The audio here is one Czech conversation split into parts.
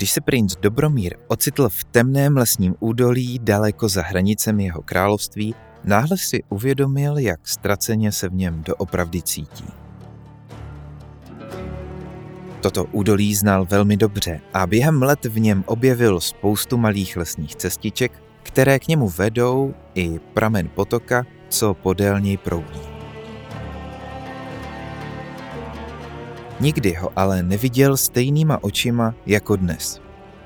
Když se princ Dobromír ocitl v temném lesním údolí daleko za hranicemi jeho království, náhle si uvědomil, jak ztraceně se v něm doopravdy cítí. Toto údolí znal velmi dobře a během let v něm objevil spoustu malých lesních cestiček, které k němu vedou i pramen potoka, co podél něj proudí. Nikdy ho ale neviděl stejnýma očima jako dnes.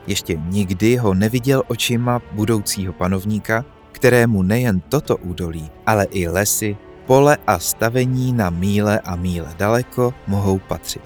Ještě nikdy ho neviděl očima budoucího panovníka, kterému nejen toto údolí, ale i lesy, pole a stavení na míle a míle daleko mohou patřit.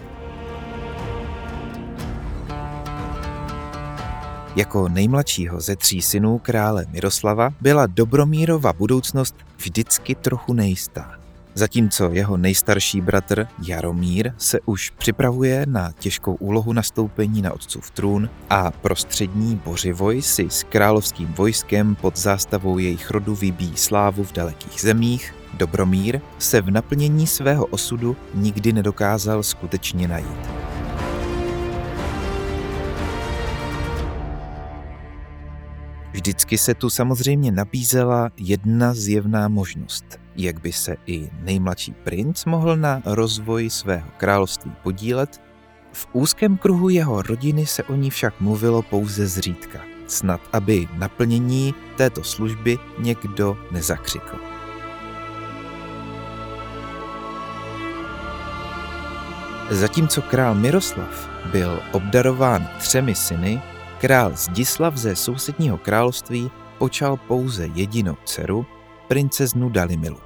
Jako nejmladšího ze tří synů krále Miroslava byla Dobromírova budoucnost vždycky trochu nejistá. Zatímco jeho nejstarší bratr Jaromír se už připravuje na těžkou úlohu nastoupení na otcův trůn a prostřední Bořivoj si s královským vojskem pod zástavou jejich rodu vybíjí slávu v dalekých zemích, Dobromír se v naplnění svého osudu nikdy nedokázal skutečně najít. Vždycky se tu samozřejmě nabízela jedna zjevná možnost, jak by se i nejmladší princ mohl na rozvoji svého království podílet. V úzkém kruhu jeho rodiny se o ní však mluvilo pouze zřídka, snad aby naplnění této služby někdo nezakřikl. Zatímco král Miroslav byl obdarován třemi syny, Král Zdislav ze sousedního království počal pouze jedinou dceru, princeznu Dalimilu.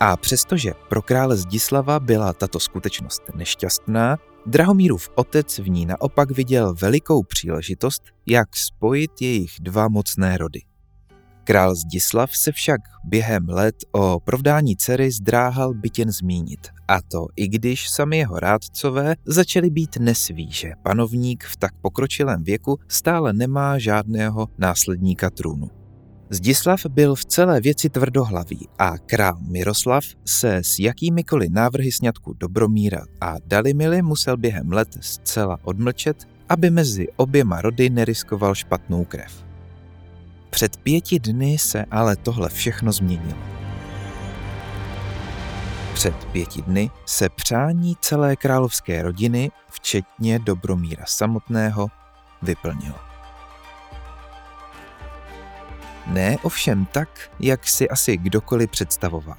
A přestože pro krále Zdislava byla tato skutečnost nešťastná, Drahomírův otec v ní naopak viděl velikou příležitost, jak spojit jejich dva mocné rody – Král Zdislav se však během let o provdání dcery zdráhal byt jen zmínit. A to i když sami jeho rádcové začali být nesví, že panovník v tak pokročilém věku stále nemá žádného následníka trůnu. Zdislav byl v celé věci tvrdohlavý a král Miroslav se s jakýmikoliv návrhy sňatku Dobromíra a Dalimily musel během let zcela odmlčet, aby mezi oběma rody neriskoval špatnou krev. Před pěti dny se ale tohle všechno změnilo. Před pěti dny se přání celé královské rodiny, včetně Dobromíra samotného, vyplnilo. Ne ovšem tak, jak si asi kdokoliv představoval.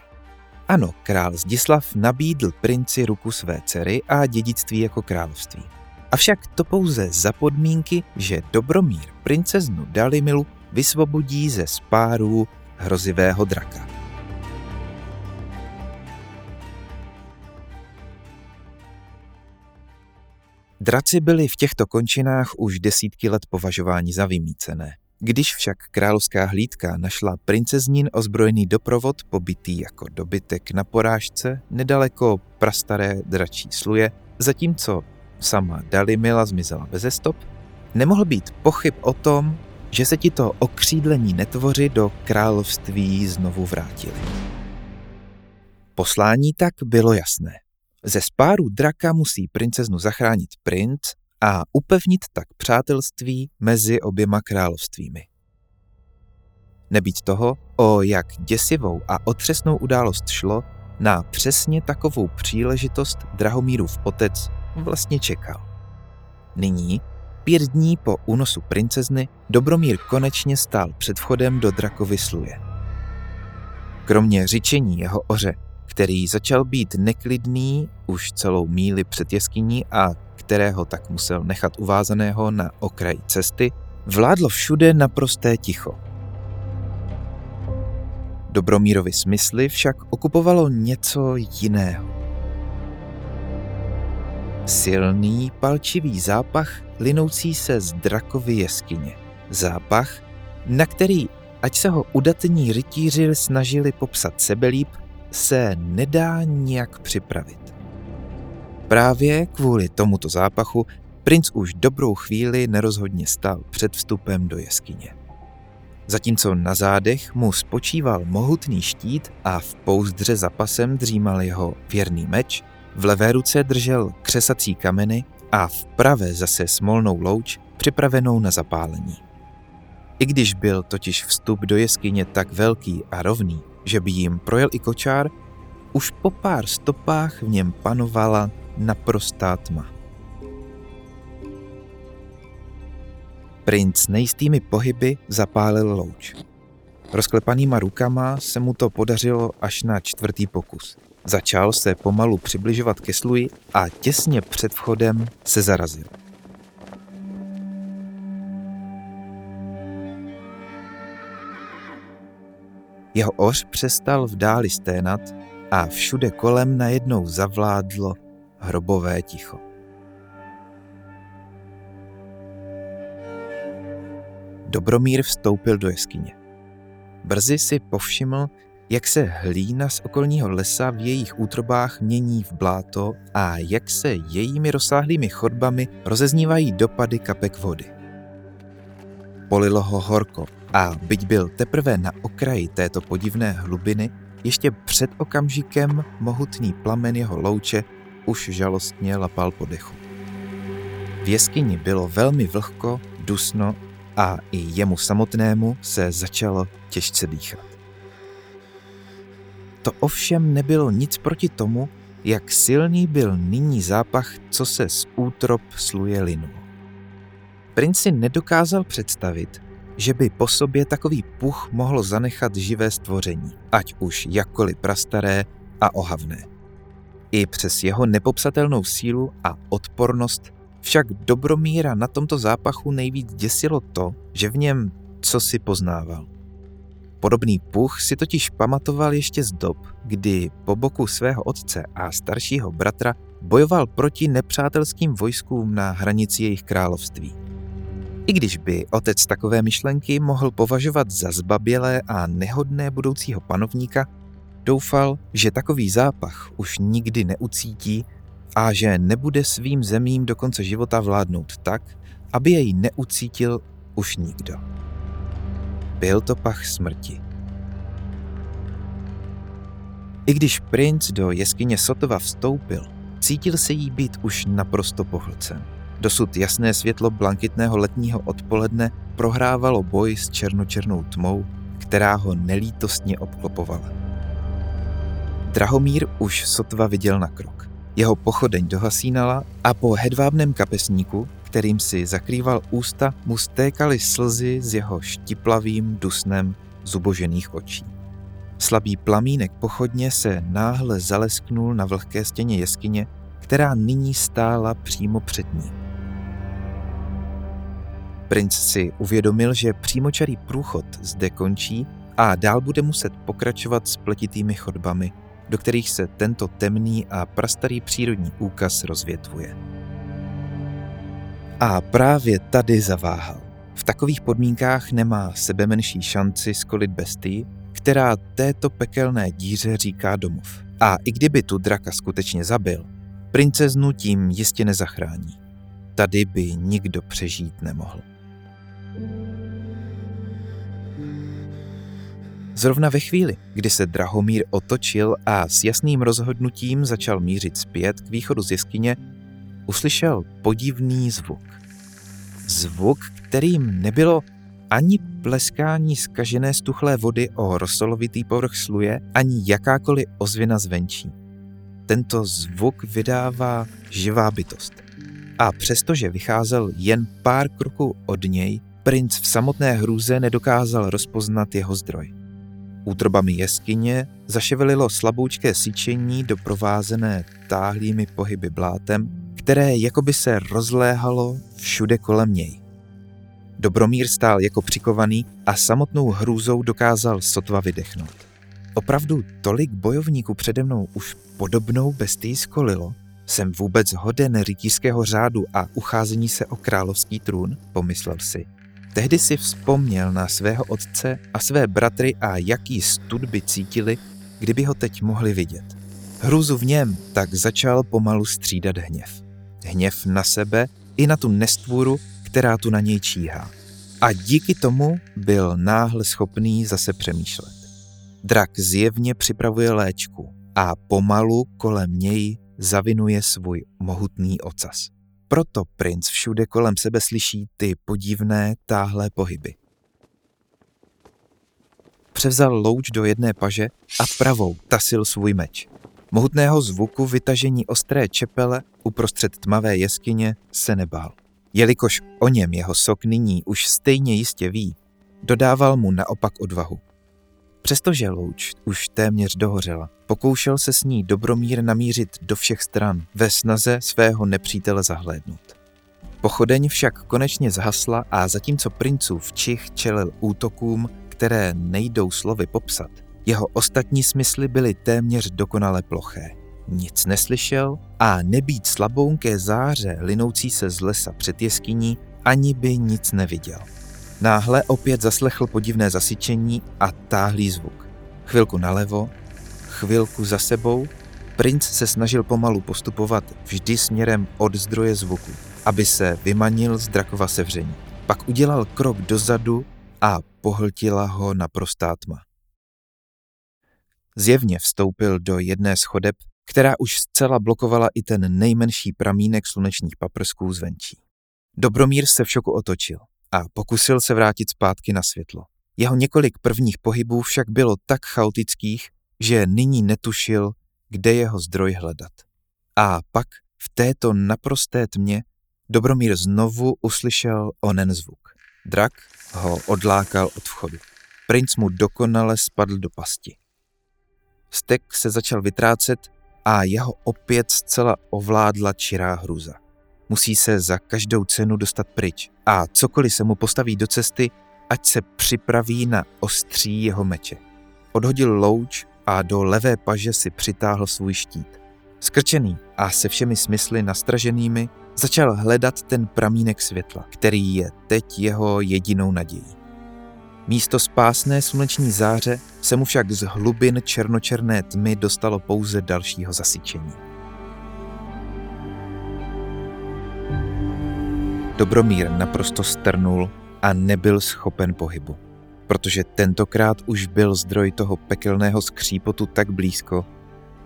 Ano, král Zdislav nabídl princi ruku své dcery a dědictví jako království. Avšak to pouze za podmínky, že Dobromír princeznu Dalimilu vysvobodí ze spárů hrozivého draka. Draci byli v těchto končinách už desítky let považováni za vymícené. Když však královská hlídka našla princeznín ozbrojený doprovod pobytý jako dobytek na porážce nedaleko prastaré dračí sluje, zatímco sama Dalimila zmizela bez stop, nemohl být pochyb o tom, že se ti to okřídlení netvoři do království znovu vrátili. Poslání tak bylo jasné. Ze spáru draka musí princeznu zachránit princ a upevnit tak přátelství mezi oběma královstvími. Nebýt toho, o jak děsivou a otřesnou událost šlo, na přesně takovou příležitost Drahomírův otec vlastně čekal. Nyní Pět dní po únosu princezny Dobromír konečně stál před vchodem do Drakovy sluje. Kromě řičení jeho oře, který začal být neklidný už celou míli před jeskyní a kterého tak musel nechat uvázaného na okraji cesty, vládlo všude naprosté ticho. Dobromírovi smysly však okupovalo něco jiného. Silný, palčivý zápach linoucí se z drakovy jeskyně. Zápach, na který, ať se ho udatní rytíři snažili popsat sebelíp, se nedá nijak připravit. Právě kvůli tomuto zápachu princ už dobrou chvíli nerozhodně stál před vstupem do jeskyně. Zatímco na zádech mu spočíval mohutný štít a v pouzdře za pasem dřímal jeho věrný meč, v levé ruce držel křesací kameny a v pravé zase smolnou louč připravenou na zapálení. I když byl totiž vstup do jeskyně tak velký a rovný, že by jim projel i kočár, už po pár stopách v něm panovala naprostá tma. Princ nejistými pohyby zapálil louč. Rozklepanýma rukama se mu to podařilo až na čtvrtý pokus. Začal se pomalu přibližovat ke sluji a těsně před vchodem se zarazil. Jeho oř přestal v dáli sténat a všude kolem najednou zavládlo hrobové ticho. Dobromír vstoupil do jeskyně. Brzy si povšiml, jak se hlína z okolního lesa v jejich útrobách mění v bláto a jak se jejími rozsáhlými chodbami rozeznívají dopady kapek vody. Polilo ho horko a byť byl teprve na okraji této podivné hlubiny, ještě před okamžikem mohutný plamen jeho louče už žalostně lapal po dechu. V jeskyni bylo velmi vlhko, dusno a i jemu samotnému se začalo těžce dýchat. To ovšem nebylo nic proti tomu, jak silný byl nyní zápach, co se z útrop sluje linu. Princ si nedokázal představit, že by po sobě takový puch mohl zanechat živé stvoření, ať už jakkoliv prastaré a ohavné. I přes jeho nepopsatelnou sílu a odpornost však Dobromíra na tomto zápachu nejvíc děsilo to, že v něm co si poznával. Podobný puch si totiž pamatoval ještě z dob, kdy po boku svého otce a staršího bratra bojoval proti nepřátelským vojskům na hranici jejich království. I když by otec takové myšlenky mohl považovat za zbabělé a nehodné budoucího panovníka, doufal, že takový zápach už nikdy neucítí a že nebude svým zemím do konce života vládnout tak, aby jej neucítil už nikdo. Byl to pach smrti. I když princ do jeskyně Sotova vstoupil, cítil se jí být už naprosto pohlcen. Dosud jasné světlo blankitného letního odpoledne prohrávalo boj s černočernou tmou, která ho nelítostně obklopovala. Drahomír už sotva viděl na krok. Jeho pochodeň dohasínala a po hedvábném kapesníku, kterým si zakrýval ústa, mu stékaly slzy z jeho štiplavým dusnem zubožených očí. Slabý plamínek pochodně se náhle zalesknul na vlhké stěně jeskyně, která nyní stála přímo před ním. Princ si uvědomil, že přímočarý průchod zde končí a dál bude muset pokračovat spletitými chodbami, do kterých se tento temný a prastarý přírodní úkaz rozvětvuje. A právě tady zaváhal. V takových podmínkách nemá sebe menší šanci skolit bestii, která této pekelné díře říká domov. A i kdyby tu draka skutečně zabil, princeznu tím jistě nezachrání. Tady by nikdo přežít nemohl. Zrovna ve chvíli, kdy se Drahomír otočil a s jasným rozhodnutím začal mířit zpět k východu z jeskyně, uslyšel podivný zvuk. Zvuk, kterým nebylo ani pleskání zkažené stuchlé vody o rosolovitý povrch sluje, ani jakákoliv ozvěna zvenčí. Tento zvuk vydává živá bytost. A přestože vycházel jen pár kroků od něj, princ v samotné hrůze nedokázal rozpoznat jeho zdroj. Útrobami jeskyně zaševelilo slaboučké syčení doprovázené táhlými pohyby blátem, které jakoby se rozléhalo všude kolem něj. Dobromír stál jako přikovaný a samotnou hrůzou dokázal sotva vydechnout. Opravdu tolik bojovníků přede mnou už podobnou bestii skolilo? Jsem vůbec hoden rytířského řádu a ucházení se o královský trůn, pomyslel si. Tehdy si vzpomněl na svého otce a své bratry a jaký stud by cítili, kdyby ho teď mohli vidět. Hrůzu v něm tak začal pomalu střídat hněv. Hněv na sebe i na tu nestvůru, která tu na něj číhá. A díky tomu byl náhle schopný zase přemýšlet. Drak zjevně připravuje léčku a pomalu kolem něj zavinuje svůj mohutný ocas. Proto princ všude kolem sebe slyší ty podivné, táhlé pohyby. Převzal louč do jedné paže a pravou tasil svůj meč. Mohutného zvuku vytažení ostré čepele uprostřed tmavé jeskyně se nebál. Jelikož o něm jeho sok nyní už stejně jistě ví, dodával mu naopak odvahu. Přestože louč už téměř dohořela, pokoušel se s ní Dobromír namířit do všech stran ve snaze svého nepřítele zahlédnout. Pochodeň však konečně zhasla a zatímco princův čich čelil útokům, které nejdou slovy popsat, jeho ostatní smysly byly téměř dokonale ploché. Nic neslyšel a nebýt slabounké záře linoucí se z lesa před jeskyní, ani by nic neviděl. Náhle opět zaslechl podivné zasyčení a táhlý zvuk. Chvilku nalevo, chvilku za sebou, princ se snažil pomalu postupovat vždy směrem od zdroje zvuku, aby se vymanil z drakova sevření. Pak udělal krok dozadu a pohltila ho naprostá tma. Zjevně vstoupil do jedné schodeb, která už zcela blokovala i ten nejmenší pramínek slunečních paprsků zvenčí. Dobromír se v šoku otočil a pokusil se vrátit zpátky na světlo. Jeho několik prvních pohybů však bylo tak chaotických, že nyní netušil, kde jeho zdroj hledat. A pak v této naprosté tmě Dobromír znovu uslyšel onen zvuk. Drak ho odlákal od vchodu. Princ mu dokonale spadl do pasti. Stek se začal vytrácet a jeho opět zcela ovládla čirá hruza. Musí se za každou cenu dostat pryč a cokoliv se mu postaví do cesty, ať se připraví na ostří jeho meče. Odhodil louč a do levé paže si přitáhl svůj štít. Skrčený a se všemi smysly nastraženými začal hledat ten pramínek světla, který je teď jeho jedinou nadějí. Místo spásné sluneční záře se mu však z hlubin černočerné tmy dostalo pouze dalšího zasyčení. Dobromír naprosto strnul a nebyl schopen pohybu, protože tentokrát už byl zdroj toho pekelného skřípotu tak blízko,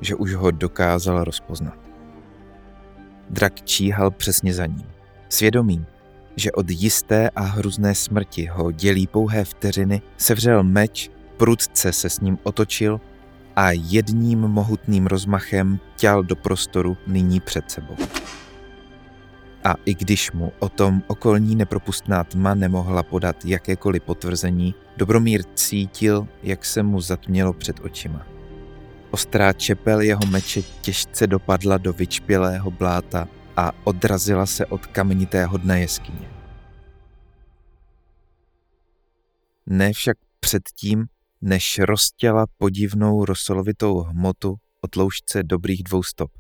že už ho dokázal rozpoznat. Drak číhal přesně za ním. Svědomím, že od jisté a hruzné smrti ho dělí pouhé vteřiny, sevřel meč, prudce se s ním otočil a jedním mohutným rozmachem těl do prostoru nyní před sebou. A i když mu o tom okolní nepropustná tma nemohla podat jakékoliv potvrzení, Dobromír cítil, jak se mu zatmělo před očima. Ostrá čepel jeho meče těžce dopadla do vyčpělého bláta a odrazila se od kamenitého dna jeskyně. Ne však předtím, než roztěla podivnou rosolovitou hmotu o tloušťce dobrých dvou stop,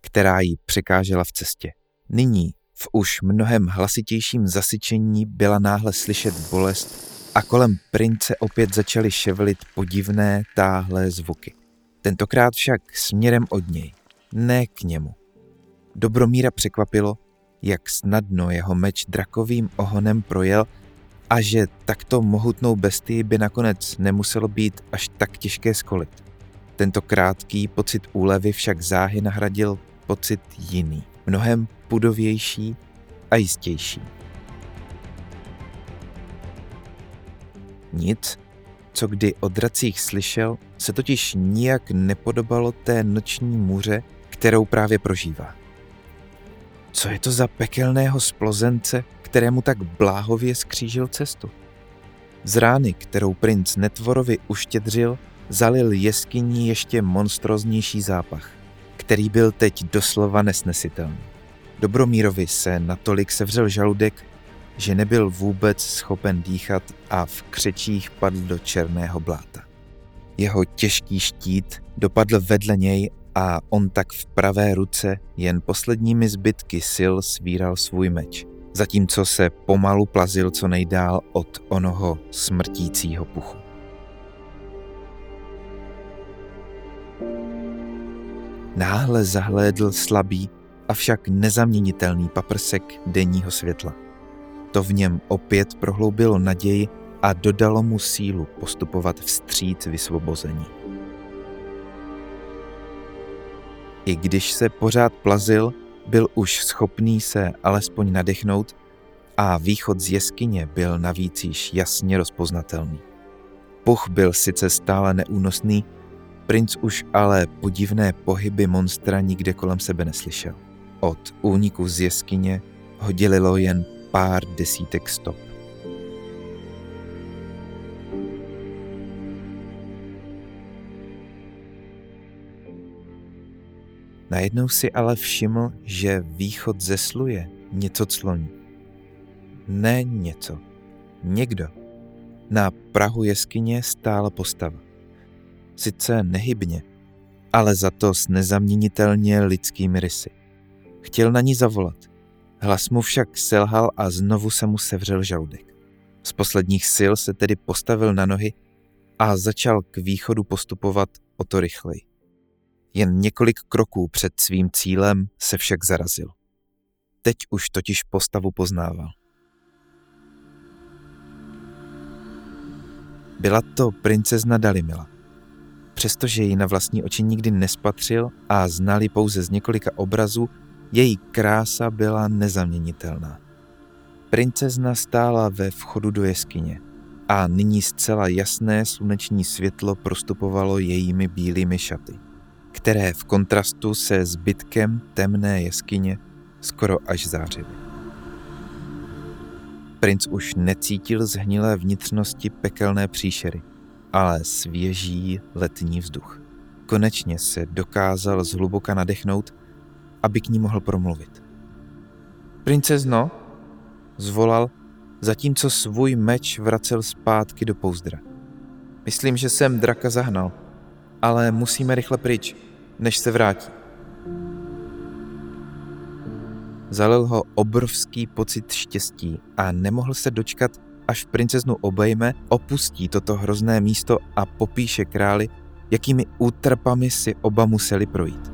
která jí překážela v cestě. Nyní v už mnohem hlasitějším zasyčení byla náhle slyšet bolest a kolem prince opět začaly ševlit podivné táhlé zvuky. Tentokrát však směrem od něj, ne k němu. Dobromíra překvapilo, jak snadno jeho meč drakovým ohonem projel a že takto mohutnou bestii by nakonec nemuselo být až tak těžké skolit. Tento krátký pocit úlevy však záhy nahradil pocit jiný, mnohem pudovější a jistější. Nic, co kdy o dracích slyšel, se totiž nijak nepodobalo té noční muře, kterou právě prožívá. Co je to za pekelného splozence, kterému tak bláhově skřížil cestu? Z rány, kterou princ Netvorovi uštědřil, zalil jeskyní ještě monstroznější zápach, který byl teď doslova nesnesitelný. Dobromírovi se natolik sevřel žaludek, že nebyl vůbec schopen dýchat a v křečích padl do černého bláta. Jeho těžký štít dopadl vedle něj a on tak v pravé ruce jen posledními zbytky sil svíral svůj meč, zatímco se pomalu plazil co nejdál od onoho smrtícího puchu. Náhle zahlédl slabý, avšak nezaměnitelný paprsek denního světla. To v něm opět prohloubilo naději a dodalo mu sílu postupovat vstříc vysvobození. I když se pořád plazil, byl už schopný se alespoň nadechnout a východ z jeskyně byl navíc již jasně rozpoznatelný. Puch byl sice stále neúnosný, princ už ale podivné pohyby monstra nikde kolem sebe neslyšel. Od úniku z jeskyně ho dělilo jen pár desítek stop. Najednou si ale všiml, že východ zesluje něco cloní. Ne něco. Někdo. Na prahu jeskyně stála postava. Sice nehybně, ale za to s nezaměnitelně lidskými rysy. Chtěl na ní zavolat. Hlas mu však selhal a znovu se mu sevřel žaludek. Z posledních sil se tedy postavil na nohy a začal k východu postupovat o to rychleji. Jen několik kroků před svým cílem se však zarazil. Teď už totiž postavu poznával. Byla to princezna Dalimila. Přestože ji na vlastní oči nikdy nespatřil a znali pouze z několika obrazů, její krása byla nezaměnitelná. Princezna stála ve vchodu do jeskyně a nyní zcela jasné sluneční světlo prostupovalo jejími bílými šaty které v kontrastu se zbytkem temné jeskyně skoro až zářily. Princ už necítil zhnilé vnitřnosti pekelné příšery, ale svěží letní vzduch. Konečně se dokázal zhluboka nadechnout, aby k ní mohl promluvit. Princezno, zvolal, zatímco svůj meč vracel zpátky do pouzdra. Myslím, že jsem draka zahnal, ale musíme rychle pryč než se vrátí. Zalil ho obrovský pocit štěstí a nemohl se dočkat, až princeznu obejme, opustí toto hrozné místo a popíše králi, jakými útrpami si oba museli projít.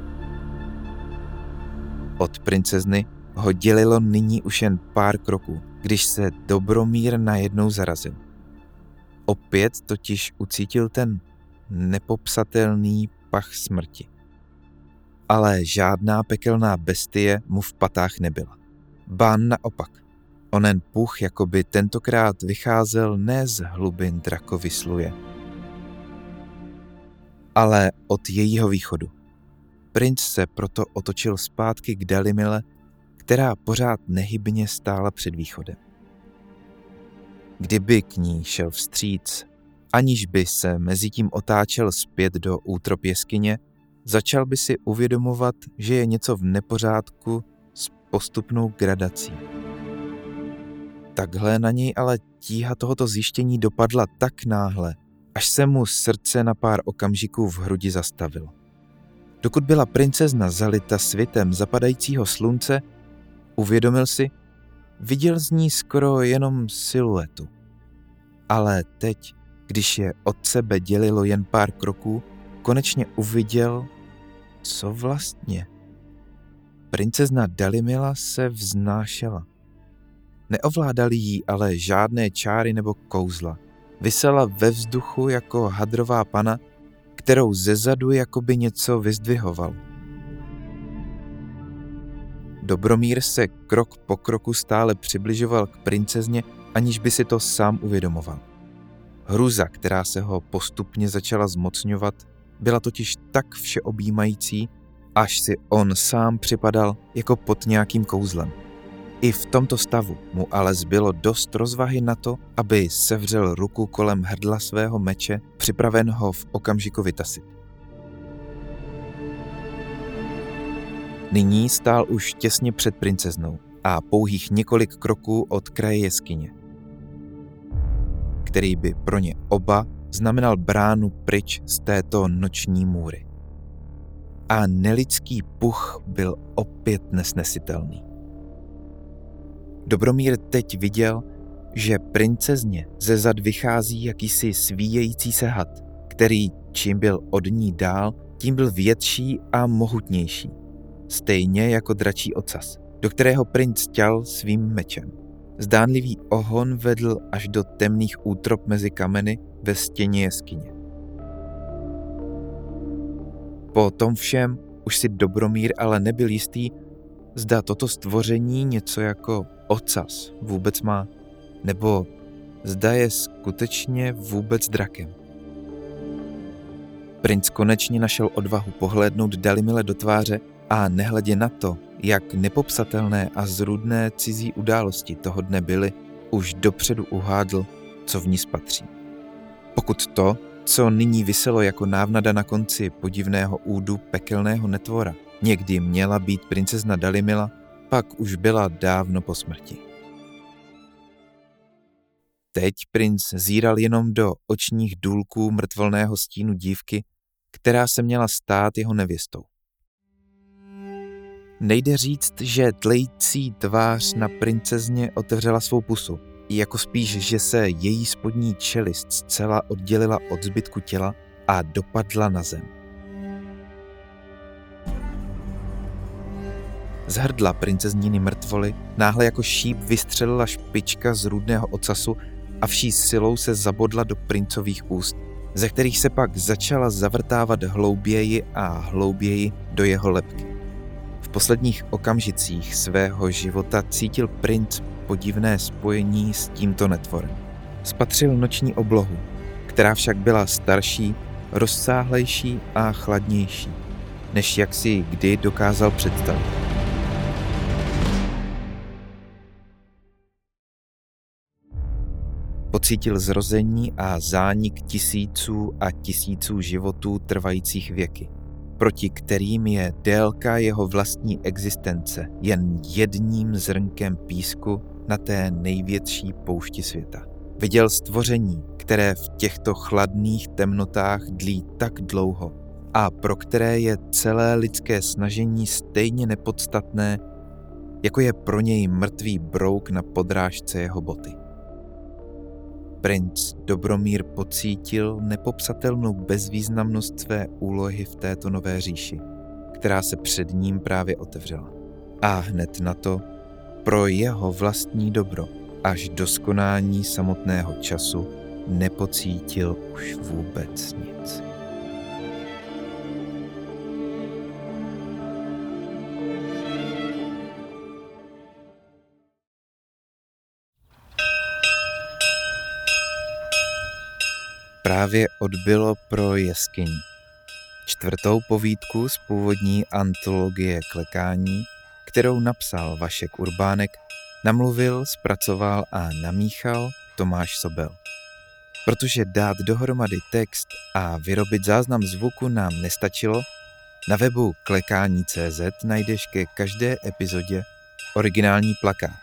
Od princezny ho dělilo nyní už jen pár kroků, když se Dobromír najednou zarazil. Opět totiž ucítil ten nepopsatelný pach smrti ale žádná pekelná bestie mu v patách nebyla. Bán naopak. Onen puch jakoby tentokrát vycházel ne z hlubin drakovy sluje, ale od jejího východu. Princ se proto otočil zpátky k Dalimile, která pořád nehybně stála před východem. Kdyby k ní šel vstříc, aniž by se mezi tím otáčel zpět do útrop jeskyně, Začal by si uvědomovat, že je něco v nepořádku s postupnou gradací. Takhle na něj ale tíha tohoto zjištění dopadla tak náhle, až se mu srdce na pár okamžiků v hrudi zastavilo. Dokud byla princezna zalita světem zapadajícího slunce, uvědomil si, viděl z ní skoro jenom siluetu. Ale teď, když je od sebe dělilo jen pár kroků, konečně uviděl, co vlastně. Princezna Dalimila se vznášela. Neovládali jí ale žádné čáry nebo kouzla. Vysela ve vzduchu jako hadrová pana, kterou zezadu jakoby něco vyzdvihoval. Dobromír se krok po kroku stále přibližoval k princezně, aniž by si to sám uvědomoval. Hruza, která se ho postupně začala zmocňovat, byla totiž tak všeobjímající, až si on sám připadal jako pod nějakým kouzlem. I v tomto stavu mu ale zbylo dost rozvahy na to, aby sevřel ruku kolem hrdla svého meče, připraven ho v okamžiku vytasit. Nyní stál už těsně před princeznou a pouhých několik kroků od kraje jeskyně, který by pro ně oba znamenal bránu pryč z této noční můry. A nelidský puch byl opět nesnesitelný. Dobromír teď viděl, že princezně ze zad vychází jakýsi svíjející se had, který čím byl od ní dál, tím byl větší a mohutnější. Stejně jako dračí ocas, do kterého princ těl svým mečem. Zdánlivý ohon vedl až do temných útrop mezi kameny ve stěně jeskyně. Po tom všem už si Dobromír ale nebyl jistý, zda toto stvoření něco jako ocas vůbec má, nebo zda je skutečně vůbec drakem. Princ konečně našel odvahu pohlédnout Dalimile do tváře a nehledě na to, jak nepopsatelné a zrudné cizí události toho dne byly, už dopředu uhádl, co v ní spatří. Pokud to, co nyní vyselo jako návnada na konci podivného údu pekelného netvora, někdy měla být princezna Dalimila, pak už byla dávno po smrti. Teď princ zíral jenom do očních důlků mrtvolného stínu dívky, která se měla stát jeho nevěstou. Nejde říct, že tlející tvář na princezně otevřela svou pusu, jako spíš, že se její spodní čelist zcela oddělila od zbytku těla a dopadla na zem. Z hrdla princezníny mrtvoly náhle jako šíp vystřelila špička z rudného ocasu a vší silou se zabodla do princových úst, ze kterých se pak začala zavrtávat hlouběji a hlouběji do jeho lepky. V posledních okamžicích svého života cítil princ podivné spojení s tímto netvorem. Spatřil noční oblohu, která však byla starší, rozsáhlejší a chladnější, než jak si kdy dokázal představit. Pocítil zrození a zánik tisíců a tisíců životů trvajících věky, proti kterým je délka jeho vlastní existence jen jedním zrnkem písku na té největší poušti světa. Viděl stvoření, které v těchto chladných temnotách dlí tak dlouho a pro které je celé lidské snažení stejně nepodstatné, jako je pro něj mrtvý brouk na podrážce jeho boty. Princ Dobromír pocítil nepopsatelnou bezvýznamnost své úlohy v této nové říši, která se před ním právě otevřela. A hned na to, pro jeho vlastní dobro, až do skonání samotného času, nepocítil už vůbec nic. Právě odbylo pro jeskyni. Čtvrtou povídku z původní antologie Klekání, kterou napsal Vašek Urbánek, namluvil, zpracoval a namíchal Tomáš Sobel. Protože dát dohromady text a vyrobit záznam zvuku nám nestačilo, na webu klekání.cz najdeš ke každé epizodě originální plakát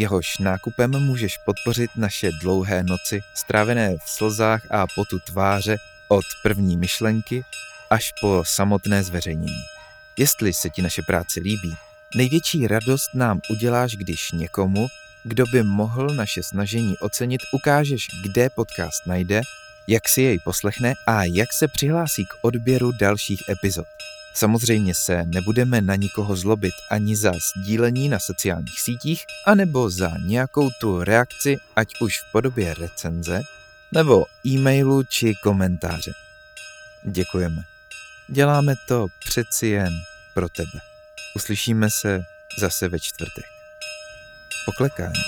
Jehož nákupem můžeš podpořit naše dlouhé noci, strávené v slzách a potu tváře od první myšlenky až po samotné zveřejnění. Jestli se ti naše práce líbí, největší radost nám uděláš, když někomu, kdo by mohl naše snažení ocenit, ukážeš, kde podcast najde, jak si jej poslechne a jak se přihlásí k odběru dalších epizod. Samozřejmě se nebudeme na nikoho zlobit ani za sdílení na sociálních sítích, anebo za nějakou tu reakci, ať už v podobě recenze, nebo e-mailu či komentáře. Děkujeme. Děláme to přeci jen pro tebe. Uslyšíme se zase ve čtvrtek. Poklekání.